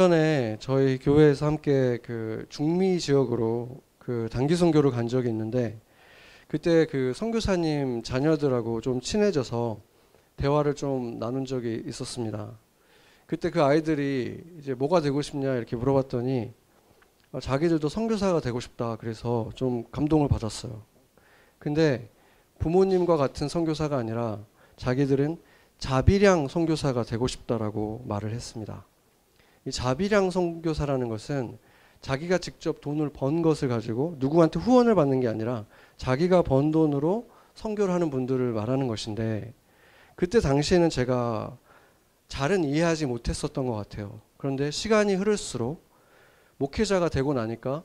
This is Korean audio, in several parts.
전에 저희 교회에서 함께 그 중미 지역으로 그 단기 선교를 간 적이 있는데 그때 그 선교사님 자녀들하고 좀 친해져서 대화를 좀 나눈 적이 있었습니다. 그때 그 아이들이 이제 뭐가 되고 싶냐 이렇게 물어봤더니 아, 자기들도 선교사가 되고 싶다 그래서 좀 감동을 받았어요. 근데 부모님과 같은 선교사가 아니라 자기들은 자비량 선교사가 되고 싶다라고 말을 했습니다. 이 자비량 선교사라는 것은 자기가 직접 돈을 번 것을 가지고 누구한테 후원을 받는 게 아니라 자기가 번 돈으로 선교를 하는 분들을 말하는 것인데 그때 당시에는 제가 잘은 이해하지 못했었던 것 같아요. 그런데 시간이 흐를수록 목회자가 되고 나니까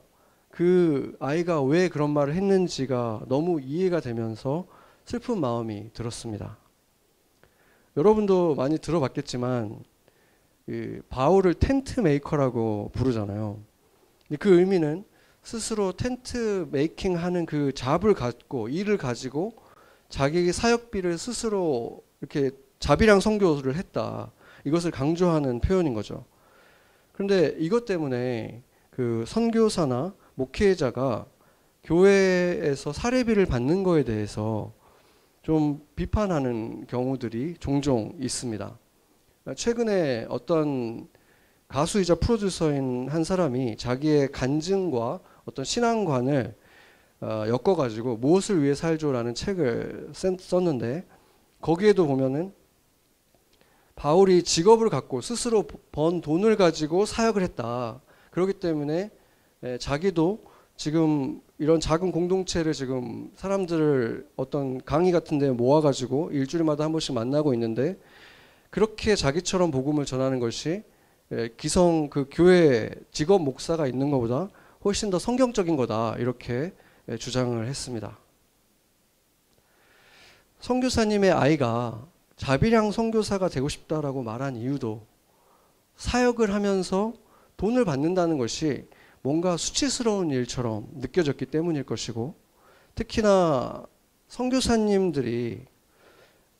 그 아이가 왜 그런 말을 했는지가 너무 이해가 되면서 슬픈 마음이 들었습니다. 여러분도 많이 들어봤겠지만 바울을 tent maker라고 부르잖아요. 그 의미는 스스로 tent making 하는 그 job을 갖고 일을 가지고 자기의 사역비를 스스로 이렇게 자비량 선교를 했다. 이것을 강조하는 표현인 거죠. 그런데 이것 때문에 그 선교사나 목회자가 교회에서 사례비를 받는 거에 대해서 좀 비판하는 경우들이 종종 있습니다. 최근에 어떤 가수이자 프로듀서인 한 사람이 자기의 간증과 어떤 신앙관을 어, 엮어가지고 무엇을 위해 살죠라는 책을 썼는데 거기에도 보면은 바울이 직업을 갖고 스스로 번 돈을 가지고 사역을 했다. 그렇기 때문에 자기도 지금 이런 작은 공동체를 지금 사람들을 어떤 강의 같은 데 모아가지고 일주일마다 한 번씩 만나고 있는데 그렇게 자기처럼 복음을 전하는 것이 기성 그 교회 직업 목사가 있는 것보다 훨씬 더 성경적인 거다 이렇게 주장을 했습니다. 선교사님의 아이가 자비량 선교사가 되고 싶다라고 말한 이유도 사역을 하면서 돈을 받는다는 것이 뭔가 수치스러운 일처럼 느껴졌기 때문일 것이고 특히나 선교사님들이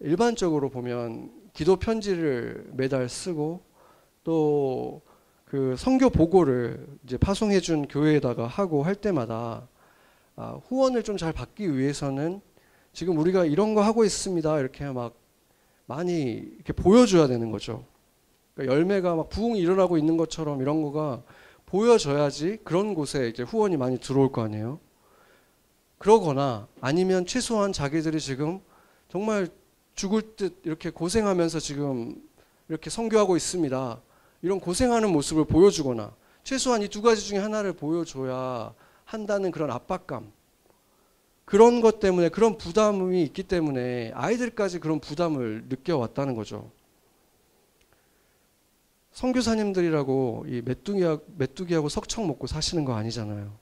일반적으로 보면 기도 편지를 매달 쓰고 또 그 선교 보고를 이제 파송해 준 교회에다가 하고 할 때마다 아, 후원을 좀 잘 받기 위해서는 지금 우리가 이런 거 하고 있습니다. 이렇게 막 많이 이렇게 보여줘야 되는 거죠. 그러니까 열매가 막 부흥이 일어나고 있는 것처럼 이런 거가 보여져야지 그런 곳에 이제 후원이 많이 들어올 거 아니에요. 그러거나 아니면 최소한 자기들이 지금 정말 죽을 듯 이렇게 고생하면서 지금 이렇게 선교하고 있습니다. 이런 고생하는 모습을 보여주거나 최소한 이 두 가지 중에 하나를 보여줘야 한다는 그런 압박감. 그런 것 때문에 그런 부담이 있기 때문에 아이들까지 그런 부담을 느껴왔다는 거죠. 선교사님들이라고 이 메뚜기하, 메뚜기하고 석청 먹고 사시는 거 아니잖아요.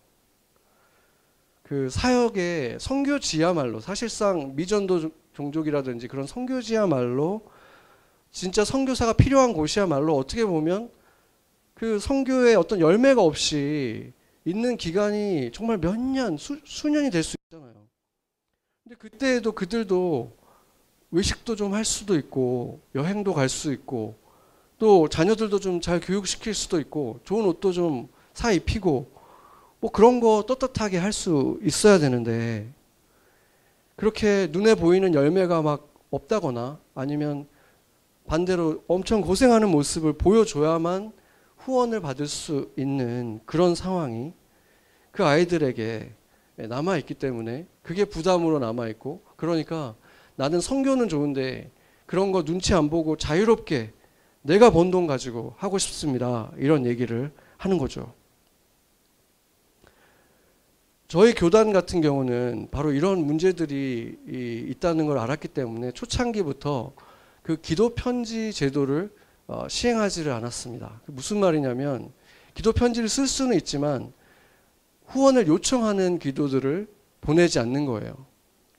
그 사역의 선교지야말로 사실상 미전도 종족이라든지 그런 선교지야말로 진짜 선교사가 필요한 곳이야말로 어떻게 보면 그 선교의 어떤 열매가 없이 있는 기간이 정말 몇 년, 수, 수년이 될 수 있잖아요. 근데 그때에도 그들도 외식도 좀 할 수도 있고 여행도 갈 수 있고 또 자녀들도 좀 잘 교육시킬 수도 있고 좋은 옷도 좀 사 입히고 뭐 그런 거 떳떳하게 할 수 있어야 되는데 그렇게 눈에 보이는 열매가 막 없다거나 아니면 반대로 엄청 고생하는 모습을 보여줘야만 후원을 받을 수 있는 그런 상황이 그 아이들에게 남아있기 때문에 그게 부담으로 남아있고 그러니까 나는 성교는 좋은데 그런 거 눈치 안 보고 자유롭게 내가 번 돈 가지고 하고 싶습니다. 이런 얘기를 하는 거죠. 저희 교단 같은 경우는 바로 이런 문제들이 있다는 걸 알았기 때문에 초창기부터 그 기도 편지 제도를 어, 시행하지를 않았습니다. 무슨 말이냐면 기도 편지를 쓸 수는 있지만 후원을 요청하는 기도들을 보내지 않는 거예요.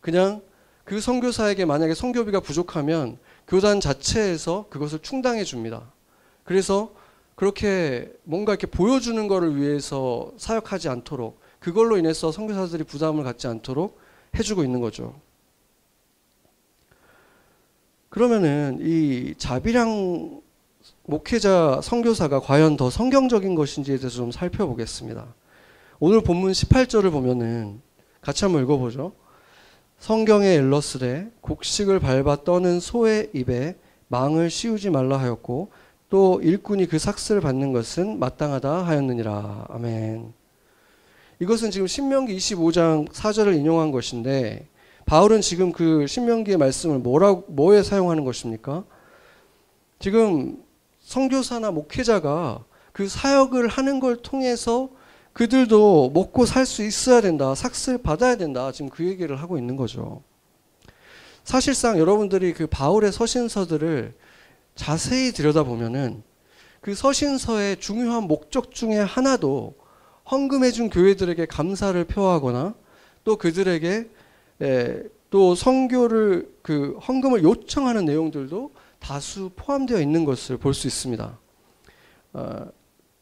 그냥 그 선교사에게 만약에 선교비가 부족하면 교단 자체에서 그것을 충당해 줍니다. 그래서 그렇게 뭔가 이렇게 보여주는 것을 위해서 사역하지 않도록 그걸로 인해서 선교사들이 부담을 갖지 않도록 해주고 있는 거죠. 그러면은 이 자비량 목회자 선교사가 과연 더 성경적인 것인지에 대해서 좀 살펴보겠습니다. 오늘 본문 18절을 보면은 같이 한번 읽어보죠. 성경에 일렀으되 곡식을 밟아 떠는 소의 입에 망을 씌우지 말라 하였고 또 일꾼이 그 삭스를 받는 것은 마땅하다 하였느니라. 아멘. 이것은 지금 신명기 25장 4절을 인용한 것인데 바울은 지금 그 신명기의 말씀을 뭐라 뭐에 사용하는 것입니까? 지금 선교사나 목회자가 그 사역을 하는 걸 통해서 그들도 먹고 살 수 있어야 된다. 삭스를 받아야 된다. 지금 그 얘기를 하고 있는 거죠. 사실상 여러분들이 그 바울의 서신서들을 자세히 들여다보면은 그 서신서의 중요한 목적 중에 하나도 헌금해준 교회들에게 감사를 표하거나 또 그들에게 에, 또 성교를 그 헌금을 요청하는 내용들도 다수 포함되어 있는 것을 볼 수 있습니다. 어,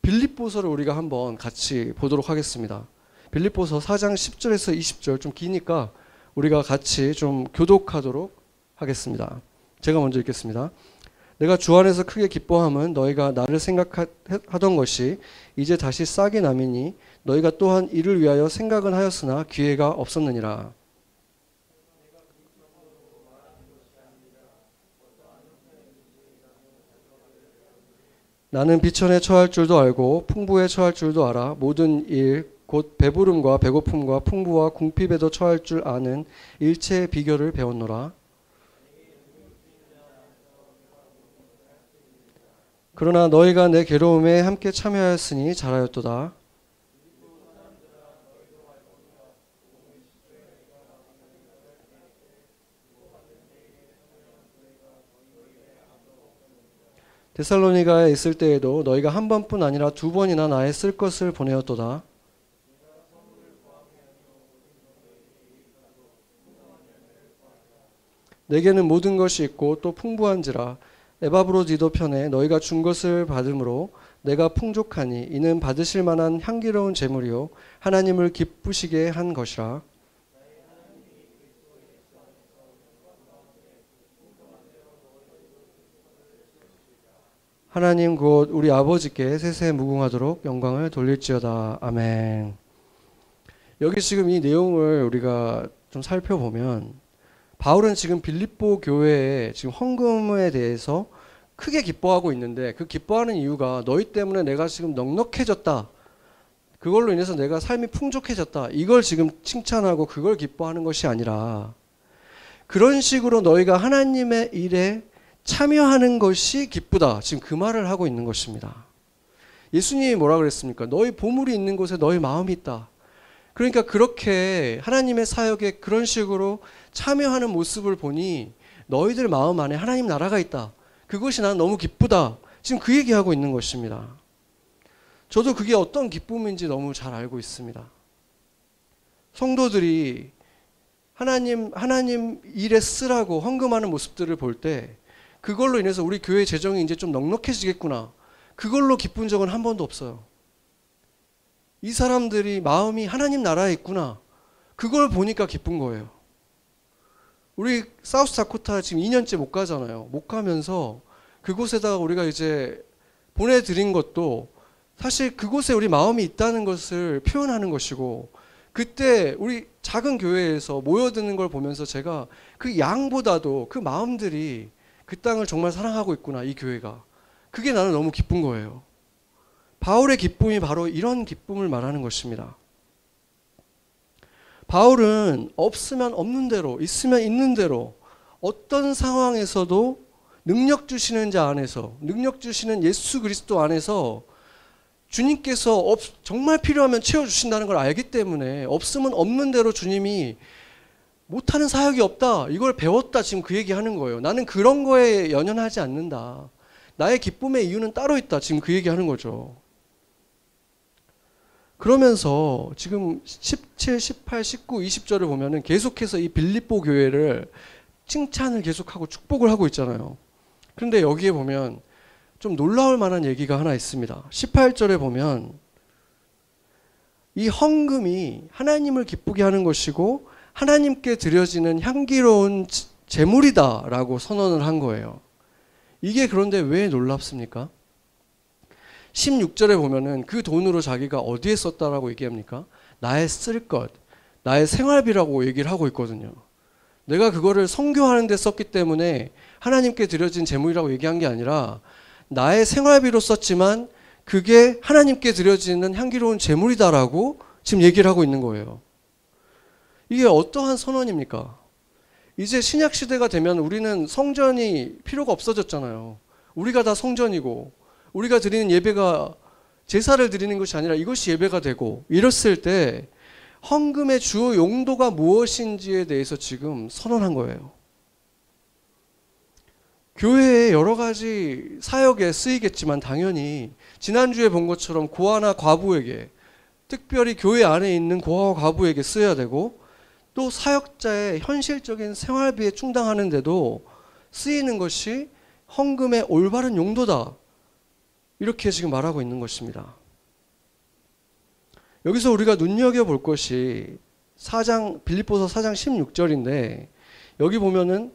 빌립보서를 우리가 한번 같이 보도록 하겠습니다. 빌립보서 4장 10절에서 20절 좀 기니까 우리가 같이 좀 교독하도록 하겠습니다. 제가 먼저 읽겠습니다. 내가 주 안에서 크게 기뻐함은 너희가 나를 생각하던 것이 이제 다시 싹이 남이니 너희가 또한 이를 위하여 생각은 하였으나 기회가 없었느니라. 나는 비천에 처할 줄도 알고 풍부에 처할 줄도 알아 모든 일 곧 배부름과 배고픔과 풍부와 궁핍에도 처할 줄 아는 일체의 비결을 배웠노라. 그러나 너희가 내 괴로움에 함께 참여하였으니 잘하였도다. 데살로니가에 있을 때에도 너희가 한 번뿐 아니라 두 번이나 나의 쓸 것을 보내었도다. 내게는 모든 것이 있고 또 풍부한지라 에바브로디도 편에 너희가 준 것을 받음으로 내가 풍족하니 이는 받으실 만한 향기로운 제물이요 하나님을 기쁘시게 한 것이라. 하나님 곧 우리 아버지께 세세 무궁하도록 영광을 돌릴지어다. 아멘. 여기 지금 이 내용을 우리가 좀 살펴보면 바울은 지금 빌립보 교회에 지금 헌금에 대해서 크게 기뻐하고 있는데 그 기뻐하는 이유가 너희 때문에 내가 지금 넉넉해졌다. 그걸로 인해서 내가 삶이 풍족해졌다. 이걸 지금 칭찬하고 그걸 기뻐하는 것이 아니라 그런 식으로 너희가 하나님의 일에 참여하는 것이 기쁘다. 지금 그 말을 하고 있는 것입니다. 예수님이 뭐라 그랬습니까? 너희 보물이 있는 곳에 너희 마음이 있다. 그러니까 그렇게 하나님의 사역에 그런 식으로 참여하는 모습을 보니 너희들 마음 안에 하나님 나라가 있다. 그것이 난 너무 기쁘다. 지금 그 얘기하고 있는 것입니다. 저도 그게 어떤 기쁨인지 너무 잘 알고 있습니다. 성도들이 하나님 하나님 일에 쓰라고 헌금하는 모습들을 볼 때 그걸로 인해서 우리 교회 재정이 이제 좀 넉넉해지겠구나. 그걸로 기쁜 적은 한 번도 없어요. 이 사람들이 마음이 하나님 나라에 있구나. 그걸 보니까 기쁜 거예요. 우리 사우스 다코타 지금 2년째 못 가잖아요. 못 가면서 그곳에다가 우리가 이제 보내드린 것도 사실 그곳에 우리 마음이 있다는 것을 표현하는 것이고 그때 우리 작은 교회에서 모여드는 걸 보면서 제가 그 양보다도 그 마음들이 그 땅을 정말 사랑하고 있구나, 이 교회가. 그게 나는 너무 기쁜 거예요. 바울의 기쁨이 바로 이런 기쁨을 말하는 것입니다. 바울은 없으면 없는 대로, 있으면 있는 대로, 어떤 상황에서도 능력 주시는 자 안에서, 능력 주시는 예수 그리스도 안에서 주님께서 없, 정말 필요하면 채워주신다는 걸 알기 때문에 없으면 없는 대로 주님이 못하는 사역이 없다. 이걸 배웠다. 지금 그 얘기 하는 거예요. 나는 그런 거에 연연하지 않는다. 나의 기쁨의 이유는 따로 있다. 지금 그 얘기 하는 거죠. 그러면서 지금 17, 18, 19, 20절을 보면은 계속해서 이 빌립보 교회를 칭찬을 계속하고 축복을 하고 있잖아요. 그런데 여기에 보면 좀 놀라울 만한 얘기가 하나 있습니다. 18절에 보면 이 헌금이 하나님을 기쁘게 하는 것이고 하나님께 드려지는 향기로운 제물이다라고 선언을 한 거예요. 이게 그런데 왜 놀랍습니까? 16절에 보면은 그 돈으로 자기가 어디에 썼다라고 얘기합니까? 나의 쓸 것, 나의 생활비라고 얘기를 하고 있거든요. 내가 그거를 성교하는 데 썼기 때문에 하나님께 드려진 재물이라고 얘기한 게 아니라 나의 생활비로 썼지만 그게 하나님께 드려지는 향기로운 재물이다라고 지금 얘기를 하고 있는 거예요. 이게 어떠한 선언입니까? 이제 신약 시대가 되면 우리는 성전이 필요가 없어졌잖아요. 우리가 다 성전이고 우리가 드리는 예배가 제사를 드리는 것이 아니라 이것이 예배가 되고 이랬을 때 헌금의 주요 용도가 무엇인지에 대해서 지금 선언한 거예요. 교회의 여러 가지 사역에 쓰이겠지만 당연히 지난주에 본 것처럼 고아나 과부에게 특별히 교회 안에 있는 고아와 과부에게 쓰여야 되고 또 사역자의 현실적인 생활비에 충당하는데도 쓰이는 것이 헌금의 올바른 용도다. 이렇게 지금 말하고 있는 것입니다. 여기서 우리가 눈여겨 볼 것이 4장 빌립보서 4장 16절인데 여기 보면은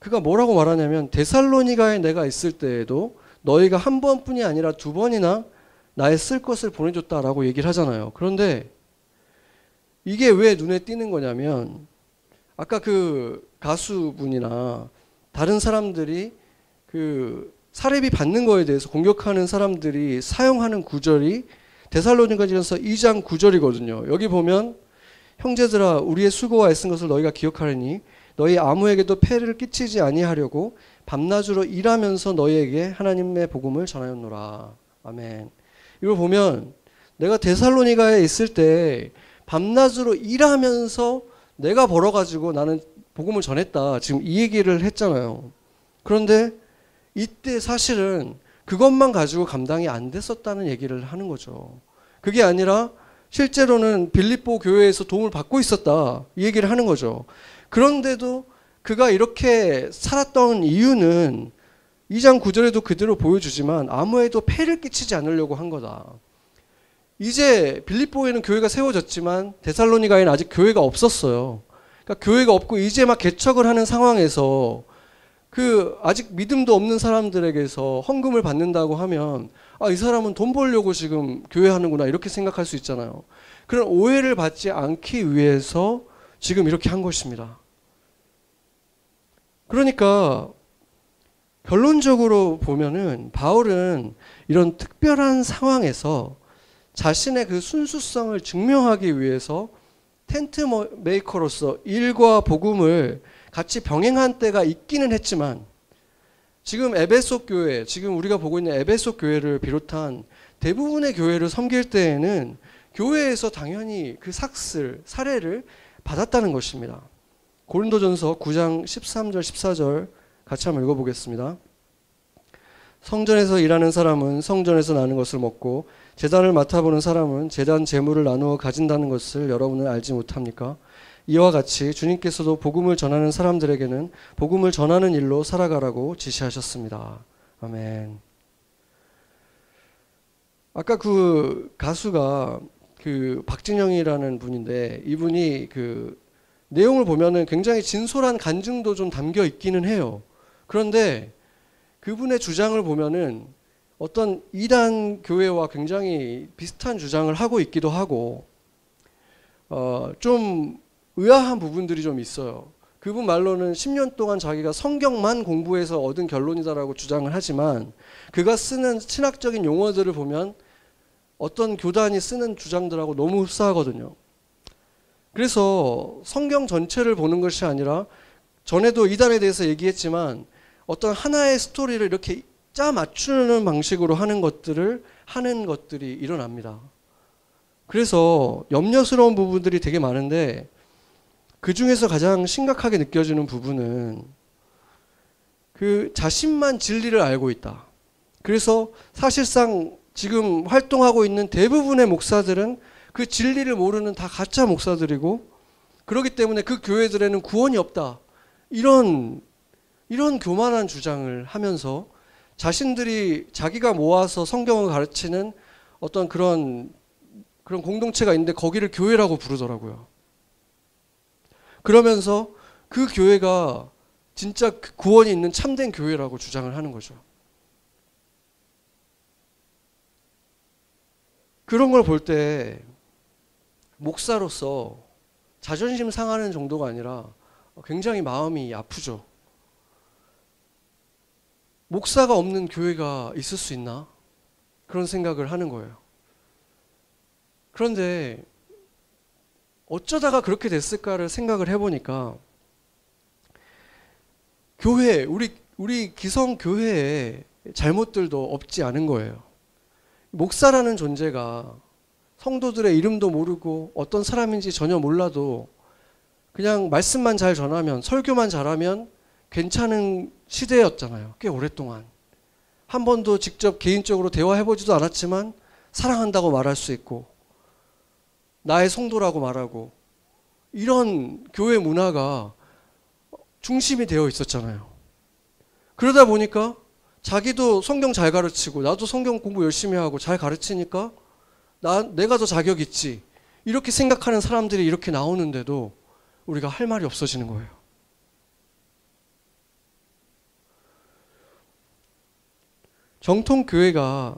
그가 뭐라고 말하냐면 데살로니가에 내가 있을 때에도 너희가 한 번뿐이 아니라 두 번이나 나의 쓸 것을 보내줬다라고 얘기를 하잖아요. 그런데 이게 왜 눈에 띄는 거냐면 아까 그 가수분이나 다른 사람들이 그 사례비 받는 거에 대해서 공격하는 사람들이 사용하는 구절이 데살로니가전서 2장 9절이거든요. 여기 보면 형제들아 우리의 수고와 애쓴 것을 너희가 기억하려니 너희 아무에게도 폐를 끼치지 아니하려고 밤낮으로 일하면서 너희에게 하나님의 복음을 전하였노라. 아멘. 이걸 보면 내가 데살로니가에 있을 때 밤낮으로 일하면서 내가 벌어가지고 나는 복음을 전했다. 지금 이 얘기를 했잖아요. 그런데 이때 사실은 그것만 가지고 감당이 안 됐었다는 얘기를 하는 거죠. 그게 아니라 실제로는 빌립보 교회에서 도움을 받고 있었다. 이 얘기를 하는 거죠. 그런데도 그가 이렇게 살았던 이유는 2장 9절에도 그대로 보여주지만 아무에도 폐를 끼치지 않으려고 한 거다. 이제 빌립보에는 교회가 세워졌지만 데살로니가에는 아직 교회가 없었어요. 그러니까 교회가 없고 이제 막 개척을 하는 상황에서 그 아직 믿음도 없는 사람들에게서 헌금을 받는다고 하면 아, 이 사람은 돈 벌려고 지금 교회 하는구나 이렇게 생각할 수 있잖아요. 그런 오해를 받지 않기 위해서 지금 이렇게 한 것입니다. 그러니까 결론적으로 보면은 바울은 이런 특별한 상황에서 자신의 그 순수성을 증명하기 위해서 텐트 메이커로서 일과 복음을 같이 병행한 때가 있기는 했지만 지금 에베소 교회, 지금 우리가 보고 있는 에베소 교회를 비롯한 대부분의 교회를 섬길 때에는 교회에서 당연히 그 삭슬, 사례를 받았다는 것입니다. 고린도전서 9장 13절 14절 같이 한번 읽어보겠습니다. 성전에서 일하는 사람은 성전에서 나는 것을 먹고 재단을 맡아보는 사람은 재단 재물을 나누어 가진다는 것을 여러분은 알지 못합니까? 이와 같이 주님께서도 복음을 전하는 사람들에게는 복음을 전하는 일로 살아가라고 지시하셨습니다. 아멘. 아까 그 가수가 그 박진영이라는 분인데 이분이 그 내용을 보면은 굉장히 진솔한 간증도 좀 담겨 있기는 해요. 그런데 그분의 주장을 보면은 어떤 이단 교회와 굉장히 비슷한 주장을 하고 있기도 하고 어좀 의아한 부분들이 좀 있어요. 그분 말로는 10년 동안 자기가 성경만 공부해서 얻은 결론이다라고 주장을 하지만 그가 쓰는 신학적인 용어들을 보면 어떤 교단이 쓰는 주장들하고 너무 흡사하거든요. 그래서 성경 전체를 보는 것이 아니라 전에도 이단에 대해서 얘기했지만 어떤 하나의 스토리를 이렇게 짜 맞추는 방식으로 하는 것들을 하는 것들이 일어납니다. 그래서 염려스러운 부분들이 되게 많은데 그 중에서 가장 심각하게 느껴지는 부분은 그 자신만 진리를 알고 있다. 그래서 사실상 지금 활동하고 있는 대부분의 목사들은 그 진리를 모르는 다 가짜 목사들이고 그렇기 때문에 그 교회들에는 구원이 없다. 이런 이런 교만한 주장을 하면서 자신들이 자기가 모아서 성경을 가르치는 어떤 그런 그런 공동체가 있는데 거기를 교회라고 부르더라고요. 그러면서 그 교회가 진짜 그 구원이 있는 참된 교회라고 주장을 하는 거죠. 그런 걸 볼 때 목사로서 자존심 상하는 정도가 아니라 굉장히 마음이 아프죠. 목사가 없는 교회가 있을 수 있나? 그런 생각을 하는 거예요. 그런데 어쩌다가 그렇게 됐을까를 생각을 해보니까 교회, 우리, 우리 기성 교회에 잘못들도 없지 않은 거예요. 목사라는 존재가 성도들의 이름도 모르고 어떤 사람인지 전혀 몰라도 그냥 말씀만 잘 전하면 설교만 잘하면 괜찮은 시대였잖아요. 꽤 오랫동안. 한 번도 직접 개인적으로 대화해보지도 않았지만 사랑한다고 말할 수 있고 나의 성도라고 말하고 이런 교회 문화가 중심이 되어 있었잖아요. 그러다 보니까 자기도 성경 잘 가르치고 나도 성경 공부 열심히 하고 잘 가르치니까 나 내가 더 자격 있지. 이렇게 생각하는 사람들이 이렇게 나오는데도 우리가 할 말이 없어지는 거예요. 정통 교회가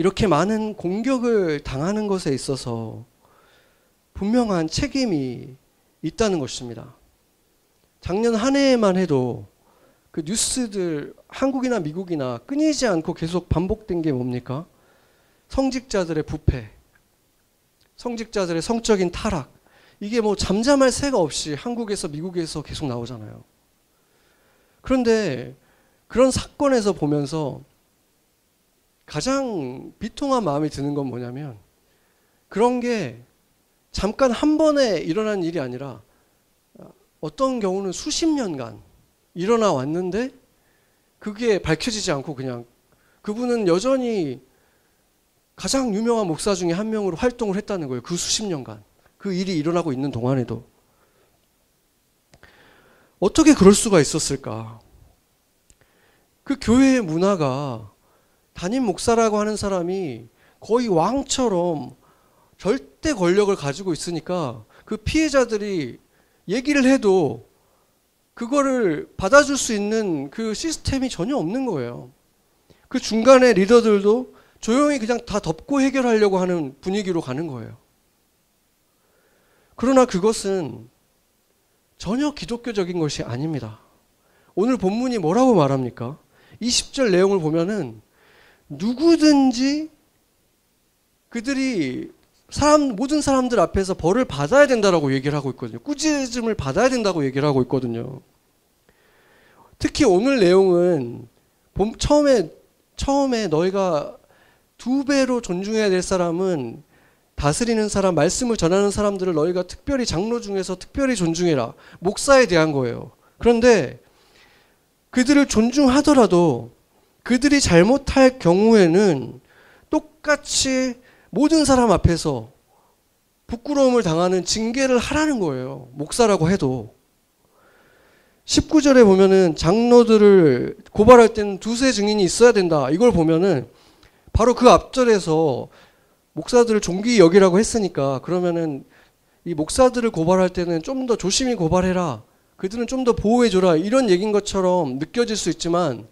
이렇게 많은 공격을 당하는 것에 있어서 분명한 책임이 있다는 것입니다. 작년 한 해에만 해도 그 뉴스들 한국이나 미국이나 끊이지 않고 계속 반복된 게 뭡니까? 성직자들의 부패, 성직자들의 성적인 타락, 이게 뭐 잠잠할 새가 없이 한국에서 미국에서 계속 나오잖아요. 그런데 그런 사건에서 보면서 가장 비통한 마음이 드는 건 뭐냐면 그런 게 잠깐 한 번에 일어난 일이 아니라 어떤 경우는 수십 년간 일어나 왔는데 그게 밝혀지지 않고 그냥 그분은 여전히 가장 유명한 목사 중에 한 명으로 활동을 했다는 거예요. 그 수십 년간. 그 일이 일어나고 있는 동안에도. 어떻게 그럴 수가 있었을까? 그 교회의 문화가 담임 목사라고 하는 사람이 거의 왕처럼 절대 권력을 가지고 있으니까 그 피해자들이 얘기를 해도 그거를 받아줄 수 있는 그 시스템이 전혀 없는 거예요. 그 중간에 리더들도 조용히 그냥 다 덮고 해결하려고 하는 분위기로 가는 거예요. 그러나 그것은 전혀 기독교적인 것이 아닙니다. 오늘 본문이 뭐라고 말합니까? 20절 내용을 보면은 누구든지 그들이 사람 모든 사람들 앞에서 벌을 받아야 된다라고 얘기를 하고 있거든요. 꾸짖음을 받아야 된다고 얘기를 하고 있거든요. 특히 오늘 내용은 처음에 처음에 너희가 두 배로 존중해야 될 사람은 다스리는 사람, 말씀을 전하는 사람들을 너희가 특별히 장로 중에서 특별히 존중해라. 목사에 대한 거예요. 그런데 그들을 존중하더라도 그들이 잘못할 경우에는 똑같이 모든 사람 앞에서 부끄러움을 당하는 징계를 하라는 거예요. 목사라고 해도. 19절에 보면은 장로들을 고발할 때는 두세 증인이 있어야 된다. 이걸 보면은 바로 그 앞절에서 목사들을 종기 여기라고 했으니까 그러면은 이 목사들을 고발할 때는 좀 더 조심히 고발해라. 그들은 좀 더 보호해줘라. 이런 얘기인 것처럼 느껴질 수 있지만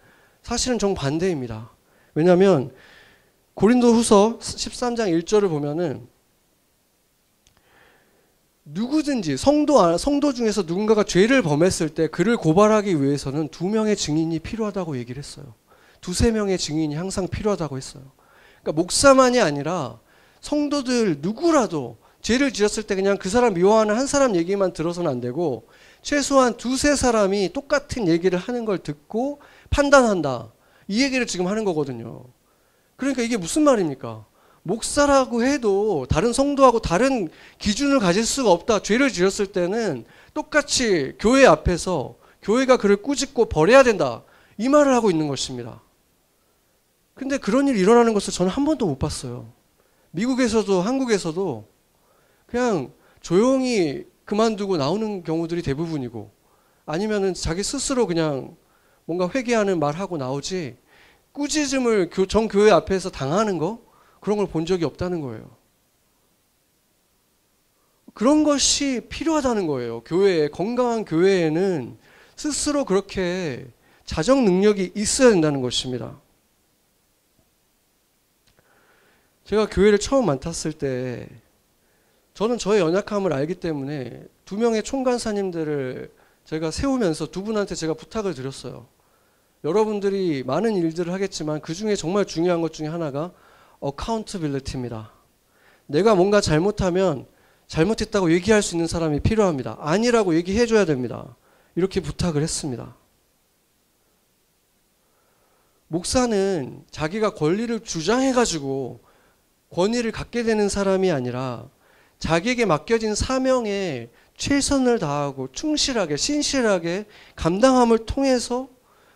사실은 정반대입니다. 왜냐하면 고린도 후서 13장 1절을 보면은 누구든지 성도 성도 중에서 누군가가 죄를 범했을 때 그를 고발하기 위해서는 두 명의 증인이 필요하다고 얘기를 했어요. 두세 명의 증인이 항상 필요하다고 했어요. 그러니까 목사만이 아니라 성도들 누구라도 죄를 지었을 때 그냥 그 사람 미워하는 한 사람 얘기만 들어서는 안 되고 최소한 두세 사람이 똑같은 얘기를 하는 걸 듣고 판단한다. 이 얘기를 지금 하는 거거든요. 그러니까 이게 무슨 말입니까? 목사라고 해도 다른 성도하고 다른 기준을 가질 수가 없다. 죄를 지었을 때는 똑같이 교회 앞에서 교회가 그를 꾸짖고 버려야 된다. 이 말을 하고 있는 것입니다. 근데 그런 일이 일어나는 것을 저는 한 번도 못 봤어요. 미국에서도 한국에서도 그냥 조용히 그만두고 나오는 경우들이 대부분이고 아니면은 자기 스스로 그냥 뭔가 회개하는 말하고 나오지 꾸짖음을 정 교회 앞에서 당하는 거 그런 걸 본 적이 없다는 거예요. 그런 것이 필요하다는 거예요. 교회에 건강한 교회에는 스스로 그렇게 자정 능력이 있어야 된다는 것입니다. 제가 교회를 처음 맡았을 때 저는 저의 연약함을 알기 때문에 두 명의 총간사님들을 제가 세우면서 두 분한테 제가 부탁을 드렸어요. 여러분들이 많은 일들을 하겠지만 그 중에 정말 중요한 것 중에 하나가 accountability입니다. 내가 뭔가 잘못하면 잘못했다고 얘기할 수 있는 사람이 필요합니다. 아니라고 얘기해 줘야 됩니다. 이렇게 부탁을 했습니다. 목사는 자기가 권리를 주장해 가지고 권위를 갖게 되는 사람이 아니라 자기에게 맡겨진 사명에 최선을 다하고 충실하게 신실하게 감당함을 통해서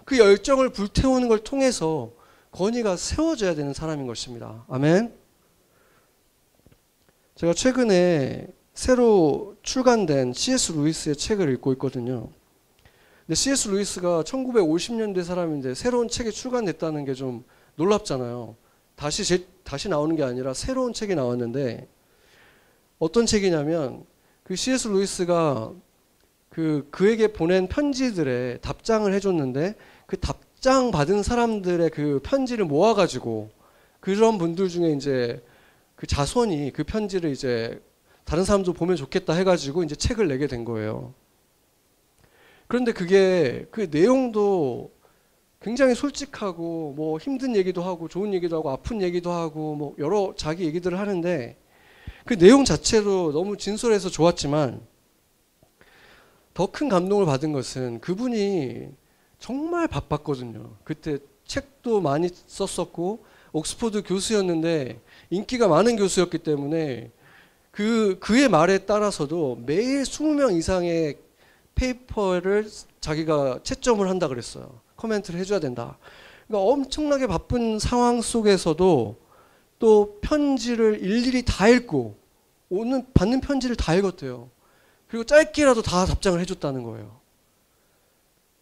그 열정을 불태우는 걸 통해서 권위가 세워져야 되는 사람인 것입니다. 아멘. 제가 최근에 새로 출간된 C.S. 루이스의 책을 읽고 있거든요. 근데 C.S. 루이스가 1950년대 사람인데 새로운 책이 출간됐다는 게 좀 놀랍잖아요. 다시 제, 다시 나오는 게 아니라 새로운 책이 나왔는데 어떤 책이냐면 그 C.S. 루이스가 그 그에게 보낸 편지들에 답장을 해줬는데 그 답장 받은 사람들의 그 편지를 모아가지고 그런 분들 중에 이제 그 자손이 그 편지를 이제 다른 사람도 보면 좋겠다 해가지고 이제 책을 내게 된 거예요. 그런데 그게 그 내용도 굉장히 솔직하고 뭐 힘든 얘기도 하고 좋은 얘기도 하고 아픈 얘기도 하고 뭐 여러 자기 얘기들을 하는데 그 내용 자체도 너무 진솔해서 좋았지만 더 큰 감동을 받은 것은 그분이 정말 바빴거든요. 그때 책도 많이 썼었고 옥스퍼드 교수였는데 인기가 많은 교수였기 때문에 그 그의 말에 따라서도 매일 20명 이상의 페이퍼를 자기가 채점을 한다 그랬어요. 코멘트를 해줘야 된다. 그러니까 엄청나게 바쁜 상황 속에서도 또 편지를 일일이 다 읽고 오는 받는 편지를 다 읽었대요. 그리고 짧게라도 다 답장을 해줬다는 거예요.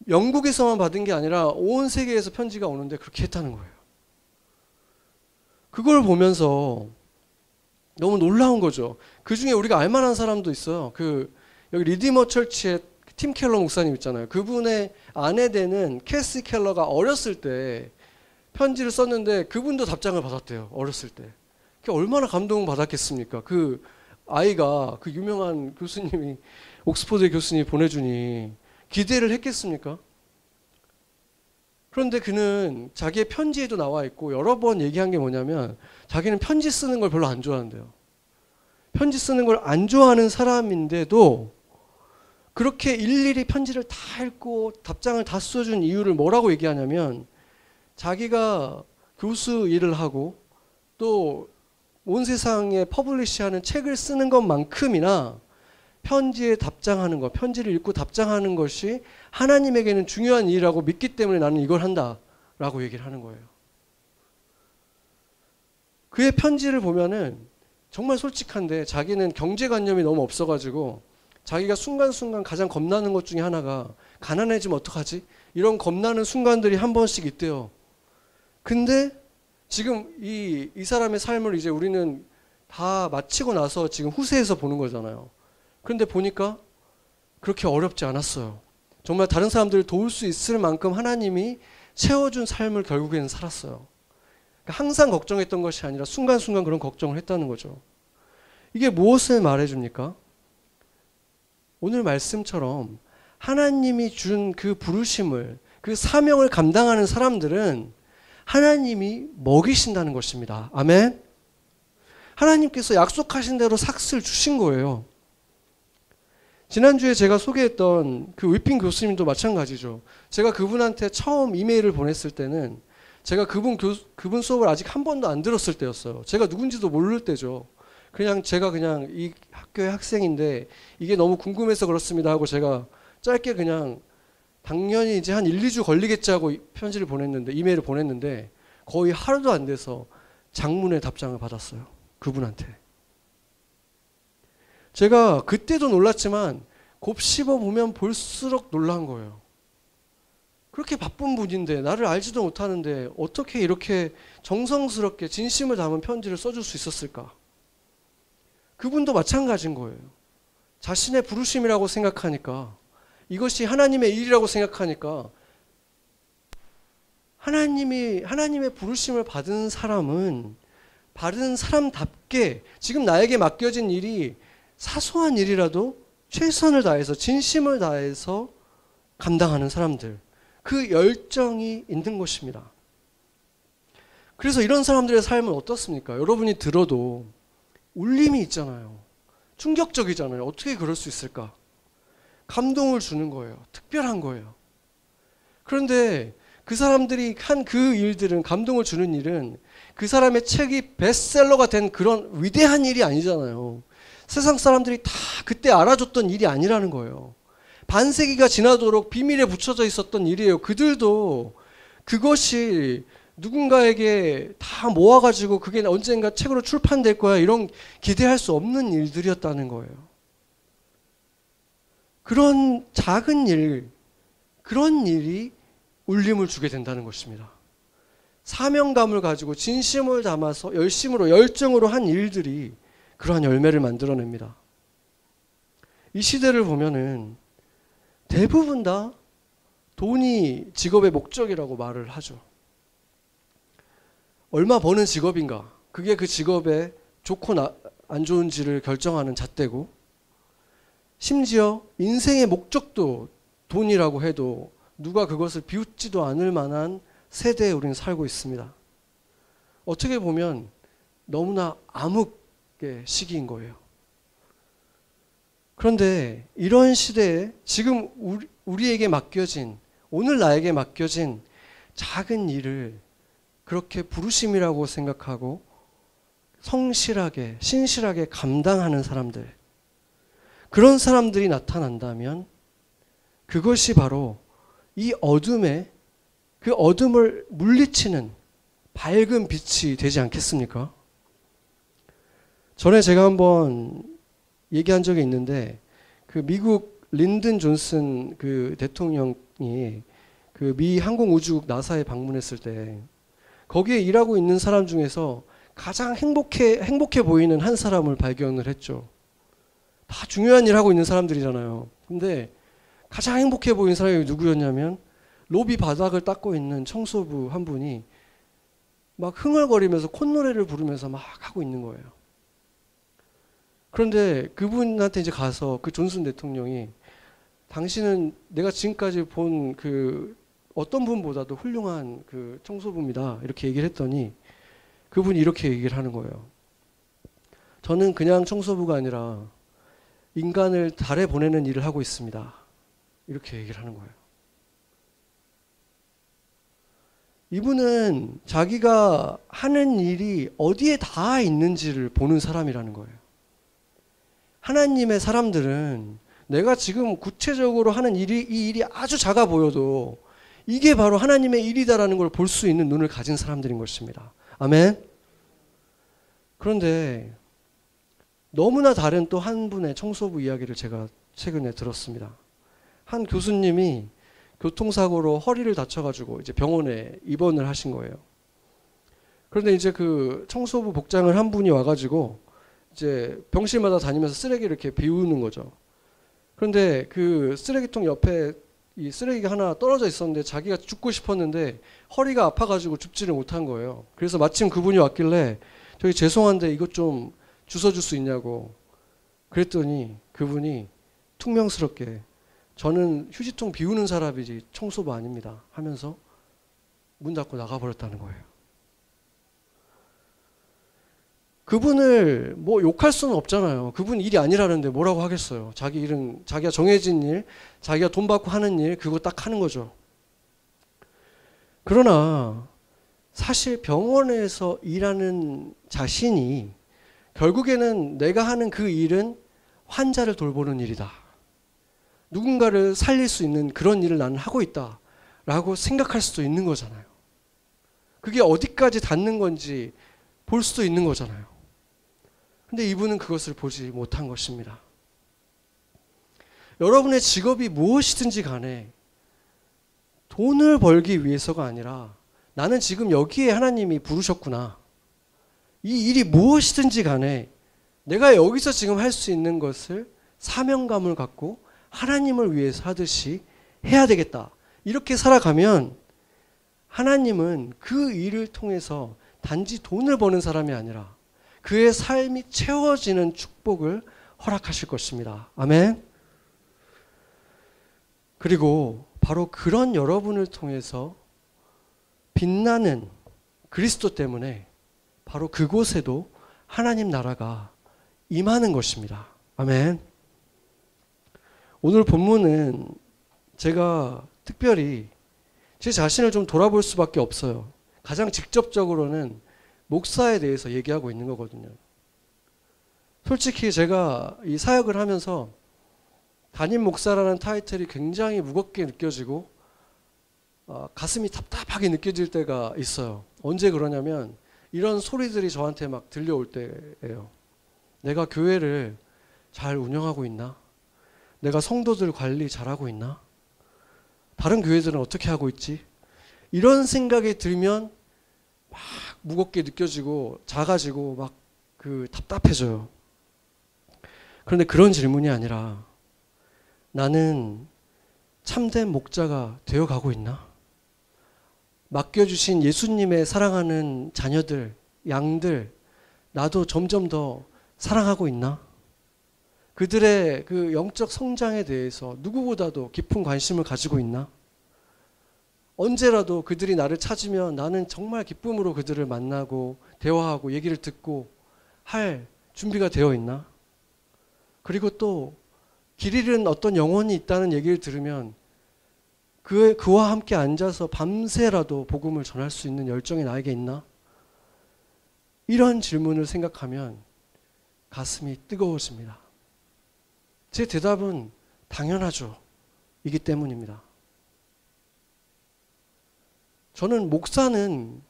영국에서만 받은 게 아니라 온 세계에서 편지가 오는데 그렇게 했다는 거예요. 그걸 보면서 너무 놀라운 거죠. 그 중에 우리가 알만한 사람도 있어요. 그 여기 Redeemer Church의 팀 켈러 목사님 있잖아요. 그분의 아내 되는 캐시 켈러가 어렸을 때 편지를 썼는데 그분도 답장을 받았대요. 어렸을 때. 그게 얼마나 감동 받았겠습니까? 그 아이가 그 유명한 교수님이 옥스퍼드 교수님이 보내주니 기대를 했겠습니까? 그런데 그는 자기의 편지에도 나와 있고 여러 번 얘기한 게 뭐냐면 자기는 편지 쓰는 걸 별로 안 좋아한대요. 편지 쓰는 걸 안 좋아하는 사람인데도 그렇게 일일이 편지를 다 읽고 답장을 다 써준 이유를 뭐라고 얘기하냐면 자기가 교수 일을 하고 또 온 세상에 퍼블리시하는 책을 쓰는 것만큼이나 편지에 답장하는 것, 편지를 읽고 답장하는 것이 하나님에게는 중요한 일이라고 믿기 때문에 나는 이걸 한다 라고 얘기를 하는 거예요. 그의 편지를 보면은 정말 솔직한데 자기는 경제관념이 너무 없어가지고 자기가 순간순간 가장 겁나는 것 중에 하나가 가난해지면 어떡하지? 이런 겁나는 순간들이 한 번씩 있대요. 근데 지금 이, 이 사람의 삶을 이제 우리는 다 마치고 나서 지금 후세에서 보는 거잖아요. 그런데 보니까 그렇게 어렵지 않았어요. 정말 다른 사람들을 도울 수 있을 만큼 하나님이 채워준 삶을 결국에는 살았어요. 그러니까 항상 걱정했던 것이 아니라 순간순간 그런 걱정을 했다는 거죠. 이게 무엇을 말해줍니까? 오늘 말씀처럼 하나님이 준 그 부르심을 그 사명을 감당하는 사람들은 하나님이 먹이신다는 것입니다. 아멘. 하나님께서 약속하신 대로 삭스를 주신 거예요. 지난주에 제가 소개했던 그 위핑 교수님도 마찬가지죠. 제가 그분한테 처음 이메일을 보냈을 때는 제가 그분 교, 그분 수업을 아직 한 번도 안 들었을 때였어요. 제가 누군지도 모를 때죠. 그냥 제가 그냥 이 학교의 학생인데 이게 너무 궁금해서 그렇습니다 하고 제가 짧게 그냥 당연히 이제 한 1, 2주 걸리겠지 하고 편지를 보냈는데 이메일을 보냈는데 거의 하루도 안 돼서 장문의 답장을 받았어요. 그분한테. 제가 그때도 놀랐지만 곱씹어 보면 볼수록 놀란 거예요. 그렇게 바쁜 분인데 나를 알지도 못하는데 어떻게 이렇게 정성스럽게 진심을 담은 편지를 써줄 수 있었을까? 그분도 마찬가지인 거예요. 자신의 부르심이라고 생각하니까 이것이 하나님의 일이라고 생각하니까 하나님이 하나님의 부르심을 받은 사람은 받은 사람답게 지금 나에게 맡겨진 일이 사소한 일이라도 최선을 다해서 진심을 다해서 감당하는 사람들 그 열정이 있는 것입니다. 그래서 이런 사람들의 삶은 어떻습니까? 여러분이 들어도 울림이 있잖아요. 충격적이잖아요. 어떻게 그럴 수 있을까? 감동을 주는 거예요. 특별한 거예요. 그런데 그 사람들이 한 그 일들은 감동을 주는 일은 그 사람의 책이 베스트셀러가 된 그런 위대한 일이 아니잖아요. 세상 사람들이 다 그때 알아줬던 일이 아니라는 거예요. 반세기가 지나도록 비밀에 붙여져 있었던 일이에요. 그들도 그것이 누군가에게 다 모아가지고 그게 언젠가 책으로 출판될 거야. 이런 기대할 수 없는 일들이었다는 거예요. 그런 작은 일, 그런 일이 울림을 주게 된다는 것입니다. 사명감을 가지고 진심을 담아서 열심으로 열정으로 한 일들이 그러한 열매를 만들어냅니다. 이 시대를 보면은 대부분 다 돈이 직업의 목적이라고 말을 하죠. 얼마 버는 직업인가? 그게 그 직업의 좋고 나, 안 좋은지를 결정하는 잣대고 심지어 인생의 목적도 돈이라고 해도 누가 그것을 비웃지도 않을 만한 세대에 우리는 살고 있습니다. 어떻게 보면 너무나 암흑의 시기인 거예요. 그런데 이런 시대에 지금 우리, 에게 맡겨진 오늘 나에게 맡겨진 작은 일을 그렇게 부르심이라고 생각하고 성실하게 신실하게 감당하는 사람들 그런 사람들이 나타난다면 그것이 바로 이 어둠에 그 어둠을 물리치는 밝은 빛이 되지 않겠습니까? 전에 제가 한번 얘기한 적이 있는데 그 미국 린든 존슨 그 대통령이 그 미 항공우주국 나사에 방문했을 때 거기에 일하고 있는 사람 중에서 가장 행복해 행복해 보이는 한 사람을 발견을 했죠. 다 중요한 일 하고 있는 사람들이잖아요. 근데 가장 행복해 보이는 사람이 누구였냐면 로비 바닥을 닦고 있는 청소부 한 분이 막 흥얼거리면서 콧노래를 부르면서 막 하고 있는 거예요. 그런데 그분한테 이제 가서 그 존슨 대통령이 당신은 내가 지금까지 본 그 어떤 분보다도 훌륭한 그 청소부입니다. 이렇게 얘기를 했더니 그분이 이렇게 얘기를 하는 거예요. 저는 그냥 청소부가 아니라 인간을 달에 보내는 일을 하고 있습니다. 이렇게 얘기를 하는 거예요. 이분은 자기가 하는 일이 어디에 다 있는지를 보는 사람이라는 거예요. 하나님의 사람들은 내가 지금 구체적으로 하는 일이 이 일이 아주 작아 보여도 이게 바로 하나님의 일이다라는 걸 볼 수 있는 눈을 가진 사람들인 것입니다. 아멘. 그런데 너무나 다른 또 한 분의 청소부 이야기를 제가 최근에 들었습니다. 한 교수님이 교통사고로 허리를 다쳐가지고 이제 병원에 입원을 하신 거예요. 그런데 이제 그 청소부 복장을 한 분이 와가지고 이제 병실마다 다니면서 쓰레기 이렇게 비우는 거죠. 그런데 그 쓰레기통 옆에 이 쓰레기가 하나 떨어져 있었는데 자기가 죽고 싶었는데 허리가 아파가지고 죽지를 못한 거예요. 그래서 마침 그분이 왔길래 저기 죄송한데 이것 좀 주워줄 수 있냐고 그랬더니 그분이 퉁명스럽게 저는 휴지통 비우는 사람이지 청소부 아닙니다. 하면서 문 닫고 나가버렸다는 거예요. 그분을 뭐 욕할 수는 없잖아요. 그분 일이 아니라는데 뭐라고 하겠어요. 자기 일은 자기가 정해진 일, 자기가 돈 받고 하는 일, 그거 딱 하는 거죠. 그러나 사실 병원에서 일하는 자신이 결국에는 내가 하는 그 일은 환자를 돌보는 일이다. 누군가를 살릴 수 있는 그런 일을 나는 하고 있다. 라고 생각할 수도 있는 거잖아요. 그게 어디까지 닿는 건지 볼 수도 있는 거잖아요. 근데 이분은 그것을 보지 못한 것입니다. 여러분의 직업이 무엇이든지 간에 돈을 벌기 위해서가 아니라 나는 지금 여기에 하나님이 부르셨구나. 이 일이 무엇이든지 간에 내가 여기서 지금 할 수 있는 것을 사명감을 갖고 하나님을 위해서 하듯이 해야 되겠다. 이렇게 살아가면 하나님은 그 일을 통해서 단지 돈을 버는 사람이 아니라 그의 삶이 채워지는 축복을 허락하실 것입니다. 아멘. 그리고 바로 그런 여러분을 통해서 빛나는 그리스도 때문에 바로 그곳에도 하나님 나라가 임하는 것입니다. 아멘. 오늘 본문은 제가 특별히 제 자신을 좀 돌아볼 수밖에 없어요. 가장 직접적으로는 목사에 대해서 얘기하고 있는 거거든요. 솔직히 제가 이 사역을 하면서 담임 목사라는 타이틀이 굉장히 무겁게 느껴지고 어, 가슴이 답답하게 느껴질 때가 있어요. 언제 그러냐면 이런 소리들이 저한테 막 들려올 때예요. 내가 교회를 잘 운영하고 있나? 내가 성도들 관리 잘하고 있나? 다른 교회들은 어떻게 하고 있지? 이런 생각이 들면 막 무겁게 느껴지고 작아지고 막 그 답답해져요. 그런데 그런 질문이 아니라 나는 참된 목자가 되어 가고 있나? 맡겨주신 예수님의 사랑하는 자녀들, 양들, 나도 점점 더 사랑하고 있나? 그들의 그 영적 성장에 대해서 누구보다도 깊은 관심을 가지고 있나? 언제라도 그들이 나를 찾으면 나는 정말 기쁨으로 그들을 만나고 대화하고 얘기를 듣고 할 준비가 되어 있나? 그리고 또 길 잃은 어떤 영혼이 있다는 얘기를 들으면 그, 그와 함께 앉아서 밤새라도 복음을 전할 수 있는 열정이 나에게 있나? 이런 질문을 생각하면 가슴이 뜨거워집니다. 제 대답은 당연하죠. 이기 때문입니다. 저는 목사는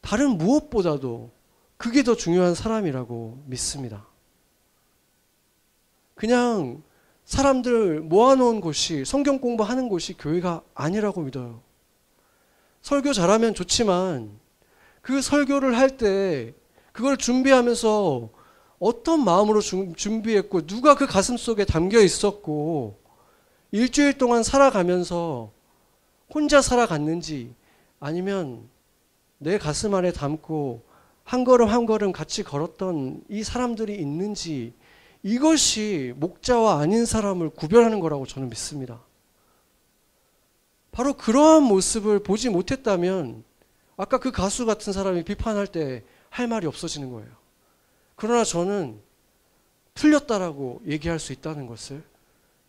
다른 무엇보다도 그게 더 중요한 사람이라고 믿습니다. 그냥 사람들 모아놓은 곳이 성경 공부하는 곳이 교회가 아니라고 믿어요. 설교 잘하면 좋지만 그 설교를 할 때 그걸 준비하면서 어떤 마음으로 준비했고 누가 그 가슴 속에 담겨 있었고 일주일 동안 살아가면서 혼자 살아갔는지 아니면 내 가슴 안에 담고 한 걸음 한 걸음 같이 걸었던 이 사람들이 있는지 이것이 목자와 아닌 사람을 구별하는 거라고 저는 믿습니다. 바로 그러한 모습을 보지 못했다면 아까 그 가수 같은 사람이 비판할 때 할 말이 없어지는 거예요. 그러나 저는 틀렸다라고 얘기할 수 있다는 것을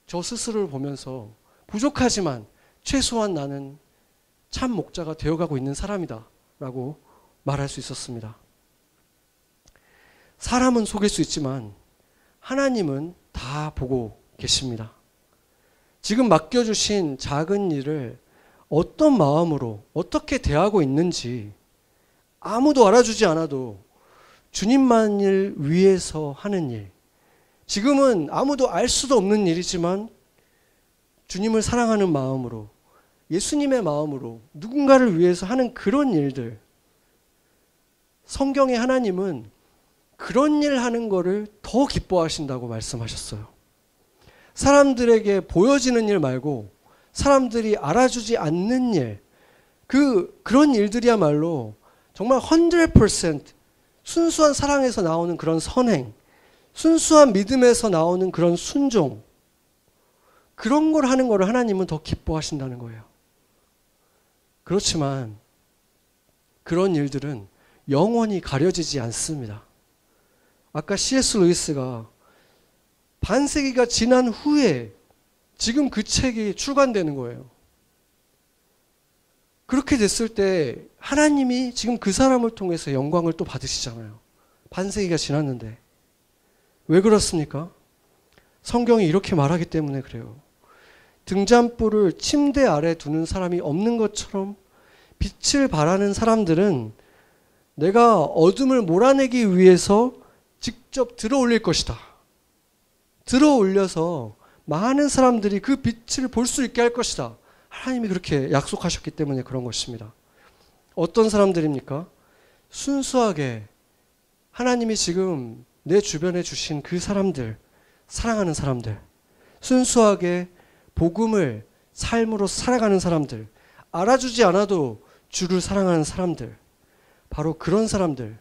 저 스스로를 보면서 부족하지만 최소한 나는 참 목자가 되어가고 있는 사람이다 라고 말할 수 있었습니다. 사람은 속일 수 있지만 하나님은 다 보고 계십니다. 지금 맡겨주신 작은 일을 어떤 마음으로 어떻게 대하고 있는지 아무도 알아주지 않아도 주님만을 위해서 하는 일. 지금은 아무도 알 수도 없는 일이지만 주님을 사랑하는 마음으로 예수님의 마음으로 누군가를 위해서 하는 그런 일들. 성경의 하나님은 그런 일 하는 거를 더 기뻐하신다고 말씀하셨어요. 사람들에게 보여지는 일 말고 사람들이 알아주지 않는 일, 그, 그런 일들이야말로 정말 100% 순수한 사랑에서 나오는 그런 선행, 순수한 믿음에서 나오는 그런 순종, 그런 걸 하는 걸 하나님은 더 기뻐하신다는 거예요. 그렇지만 그런 일들은 영원히 가려지지 않습니다. 아까 C.S. 루이스가 반세기가 지난 후에 지금 그 책이 출간되는 거예요. 그렇게 됐을 때 하나님이 지금 그 사람을 통해서 영광을 또 받으시잖아요. 반세기가 지났는데. 왜 그렇습니까? 성경이 이렇게 말하기 때문에 그래요. 등잔불을 침대 아래 두는 사람이 없는 것처럼 빛을 발하는 사람들은 내가 어둠을 몰아내기 위해서 직접 들어 올릴 것이다. 들어 올려서 많은 사람들이 그 빛을 볼 수 있게 할 것이다. 하나님이 그렇게 약속하셨기 때문에 그런 것입니다. 어떤 사람들입니까? 순수하게 하나님이 지금 내 주변에 주신 그 사람들, 사랑하는 사람들, 순수하게 복음을 삶으로 살아가는 사람들, 알아주지 않아도 주를 사랑하는 사람들, 바로 그런 사람들,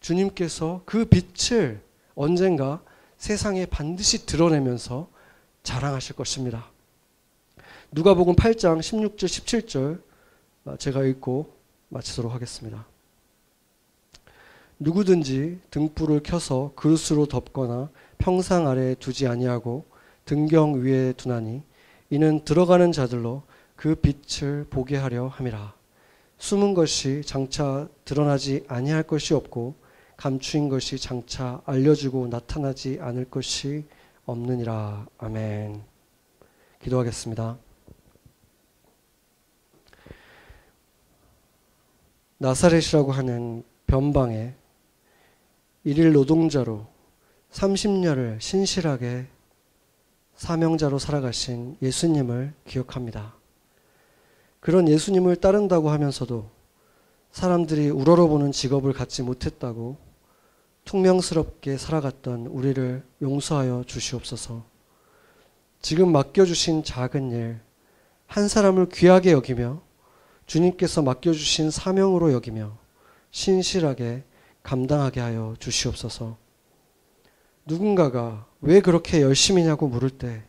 주님께서 그 빛을 언젠가 세상에 반드시 드러내면서 자랑하실 것입니다. 누가복음 8장 16절 17절 제가 읽고 마치도록 하겠습니다. 누구든지 등불을 켜서 그릇으로 덮거나 평상 아래에 두지 아니하고 등경 위에 두나니 이는 들어가는 자들로 그 빛을 보게 하려 함이라. 숨은 것이 장차 드러나지 아니할 것이 없고 감추인 것이 장차 알려지고 나타나지 않을 것이 없느니라. 아멘. 기도하겠습니다. 나사렛이라고 하는 변방에 일일 노동자로 30년을 신실하게 사명자로 살아가신 예수님을 기억합니다. 그런 예수님을 따른다고 하면서도 사람들이 우러러보는 직업을 갖지 못했다고 퉁명스럽게 살아갔던 우리를 용서하여 주시옵소서. 지금 맡겨주신 작은 일, 한 사람을 귀하게 여기며 주님께서 맡겨주신 사명으로 여기며 신실하게 감당하게 하여 주시옵소서. 누군가가 왜 그렇게 열심히냐고 물을 때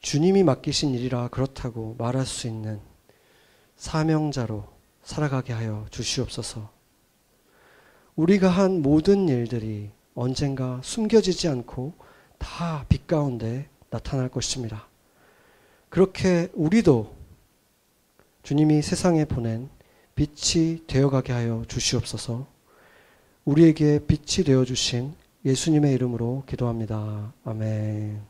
주님이 맡기신 일이라 그렇다고 말할 수 있는 사명자로 살아가게 하여 주시옵소서. 우리가 한 모든 일들이 언젠가 숨겨지지 않고 다 빛 가운데 나타날 것입니다. 그렇게 우리도 주님이 세상에 보낸 빛이 되어가게 하여 주시옵소서. 우리에게 빛이 되어 주신 예수님의 이름으로 기도합니다. 아멘.